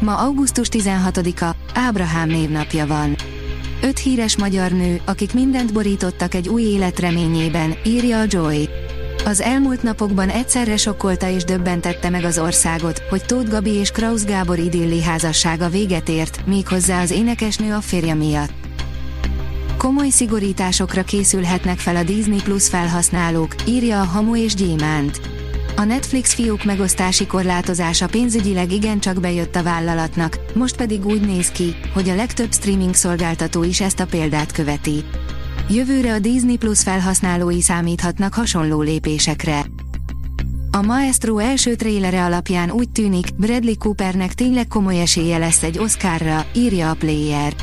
Ma augusztus 16-a, Ábrahám névnapja van. Öt híres magyar nő, akik mindent borítottak egy új élet reményében, írja a Joy. Az elmúlt napokban egyszerre sokkolta és döbbentette meg az országot, hogy Tóth Gabi és Kraus Gábor idilli házassága véget ért, méghozzá az énekesnő a férje miatt. Komoly szigorításokra készülhetnek fel a Disney Plus felhasználók, írja a Hamu és Gyémánt. A Netflix fiúk megosztási korlátozása pénzügyileg igencsak bejött a vállalatnak, most pedig úgy néz ki, hogy a legtöbb streaming szolgáltató is ezt a példát követi. Jövőre a Disney Plus felhasználói számíthatnak hasonló lépésekre. A Maestro első trélere alapján úgy tűnik, Bradley Coopernek tényleg komoly esélye lesz egy Oscarra, írja a Player.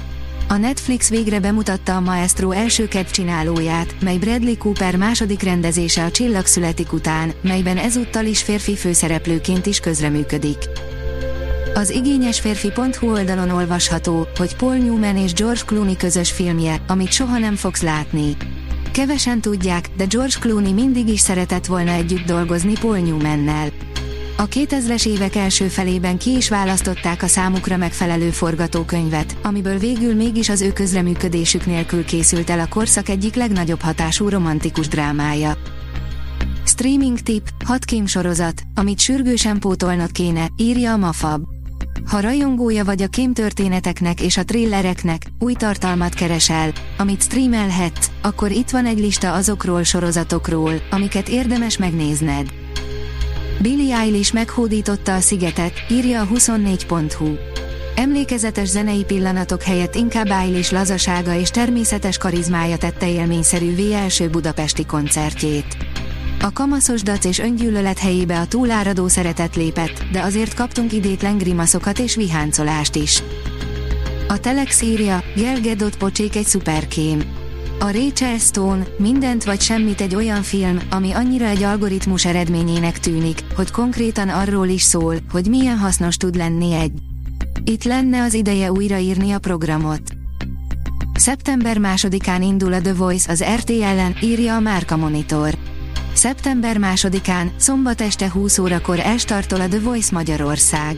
A Netflix végre bemutatta a Maestro első csinálóját, mely Bradley Cooper második rendezése a Csillag születik után, melyben ezúttal is férfi főszereplőként is közreműködik. Az igényes férfi.hu oldalon olvasható, hogy Paul Newman és George Clooney közös filmje, amit soha nem fogsz látni. Kevesen tudják, de George Clooney mindig is szeretett volna együtt dolgozni Paul Newmannel. A 2000-es évek első felében ki is választották a számukra megfelelő forgatókönyvet, amiből végül mégis az ő közreműködésük nélkül készült el a korszak egyik legnagyobb hatású romantikus drámája. Streaming tip, 6 kém sorozat, amit sürgősen pótolnod kéne, írja a Mafab. Ha rajongója vagy a kémtörténeteknek és a thrillereknek, új tartalmat keresel, amit streamelhetsz, akkor itt van egy lista azokról sorozatokról, amiket érdemes megnézned. Billie Eilish meghódította a szigetet, írja a 24.hu. Emlékezetes zenei pillanatok helyett inkább Eilish lazasága és természetes karizmája tette élményszerűvé első budapesti koncertjét. A kamaszos dac és öngyűlölet helyébe a túláradó szeretet lépett, de azért kaptunk idétlen grimaszokat és viháncolást is. A Telex írja, Gal Gadot pocsék egy szuperkém. A Rachel Stone, mindent vagy semmit egy olyan film, ami annyira egy algoritmus eredményének tűnik, hogy konkrétan arról is szól, hogy milyen hasznos tud lenni egy. Itt lenne az ideje újraírni a programot. Szeptember másodikán indul a The Voice az RTL-en, írja a Márka Monitor. Szeptember másodikán, szombat este 20 órakor elstartol a The Voice Magyarország.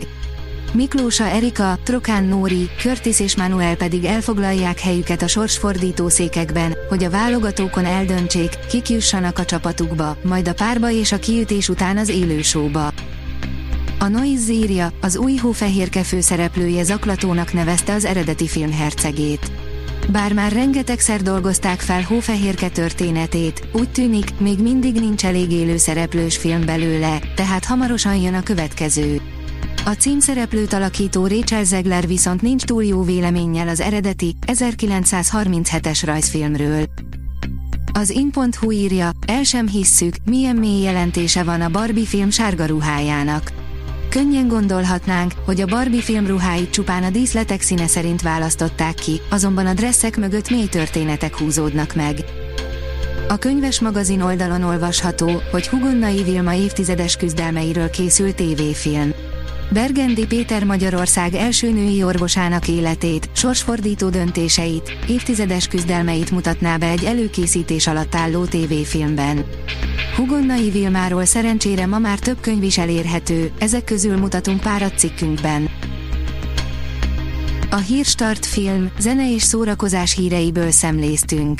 Miklósa Erika, Trokán Nóri, Curtis és Manuel pedig elfoglalják helyüket a sorsfordító székekben, hogy a válogatókon eldöntsék, kik jussanak a csapatukba, majd a párba és a kiütés után az élősóba. A Noise írja, az új hófehérke főszereplője zaklatónak nevezte az eredeti film hercegét. Bár már rengetegszer dolgozták fel Hófehérke történetét, úgy tűnik, még mindig nincs elég élő szereplős film belőle, tehát hamarosan jön a következő. A címszereplőt alakító Rachel Zegler viszont nincs túl jó véleménnyel az eredeti, 1937-es rajzfilmről. Az in.hu írja, el sem hisszük, milyen mély jelentése van a Barbie film sárga ruhájának. Könnyen gondolhatnánk, hogy a Barbie film ruháit csupán a díszletek színe szerint választották ki, azonban a dresszek mögött mély történetek húzódnak meg. A könyves magazin oldalon olvasható, hogy Hugonnai Vilma évtizedes küzdelmeiről készült tévéfilm. Bergendi Péter Magyarország első női orvosának életét, sorsfordító döntéseit, évtizedes küzdelmeit mutatná be egy előkészítés alatt álló tévéfilmben. Hugonnai Vilmáról szerencsére ma már több könyv is elérhető, ezek közül mutatunk párat cikkünkben. A Hírstart film, zene és szórakozás híreiből szemléztünk.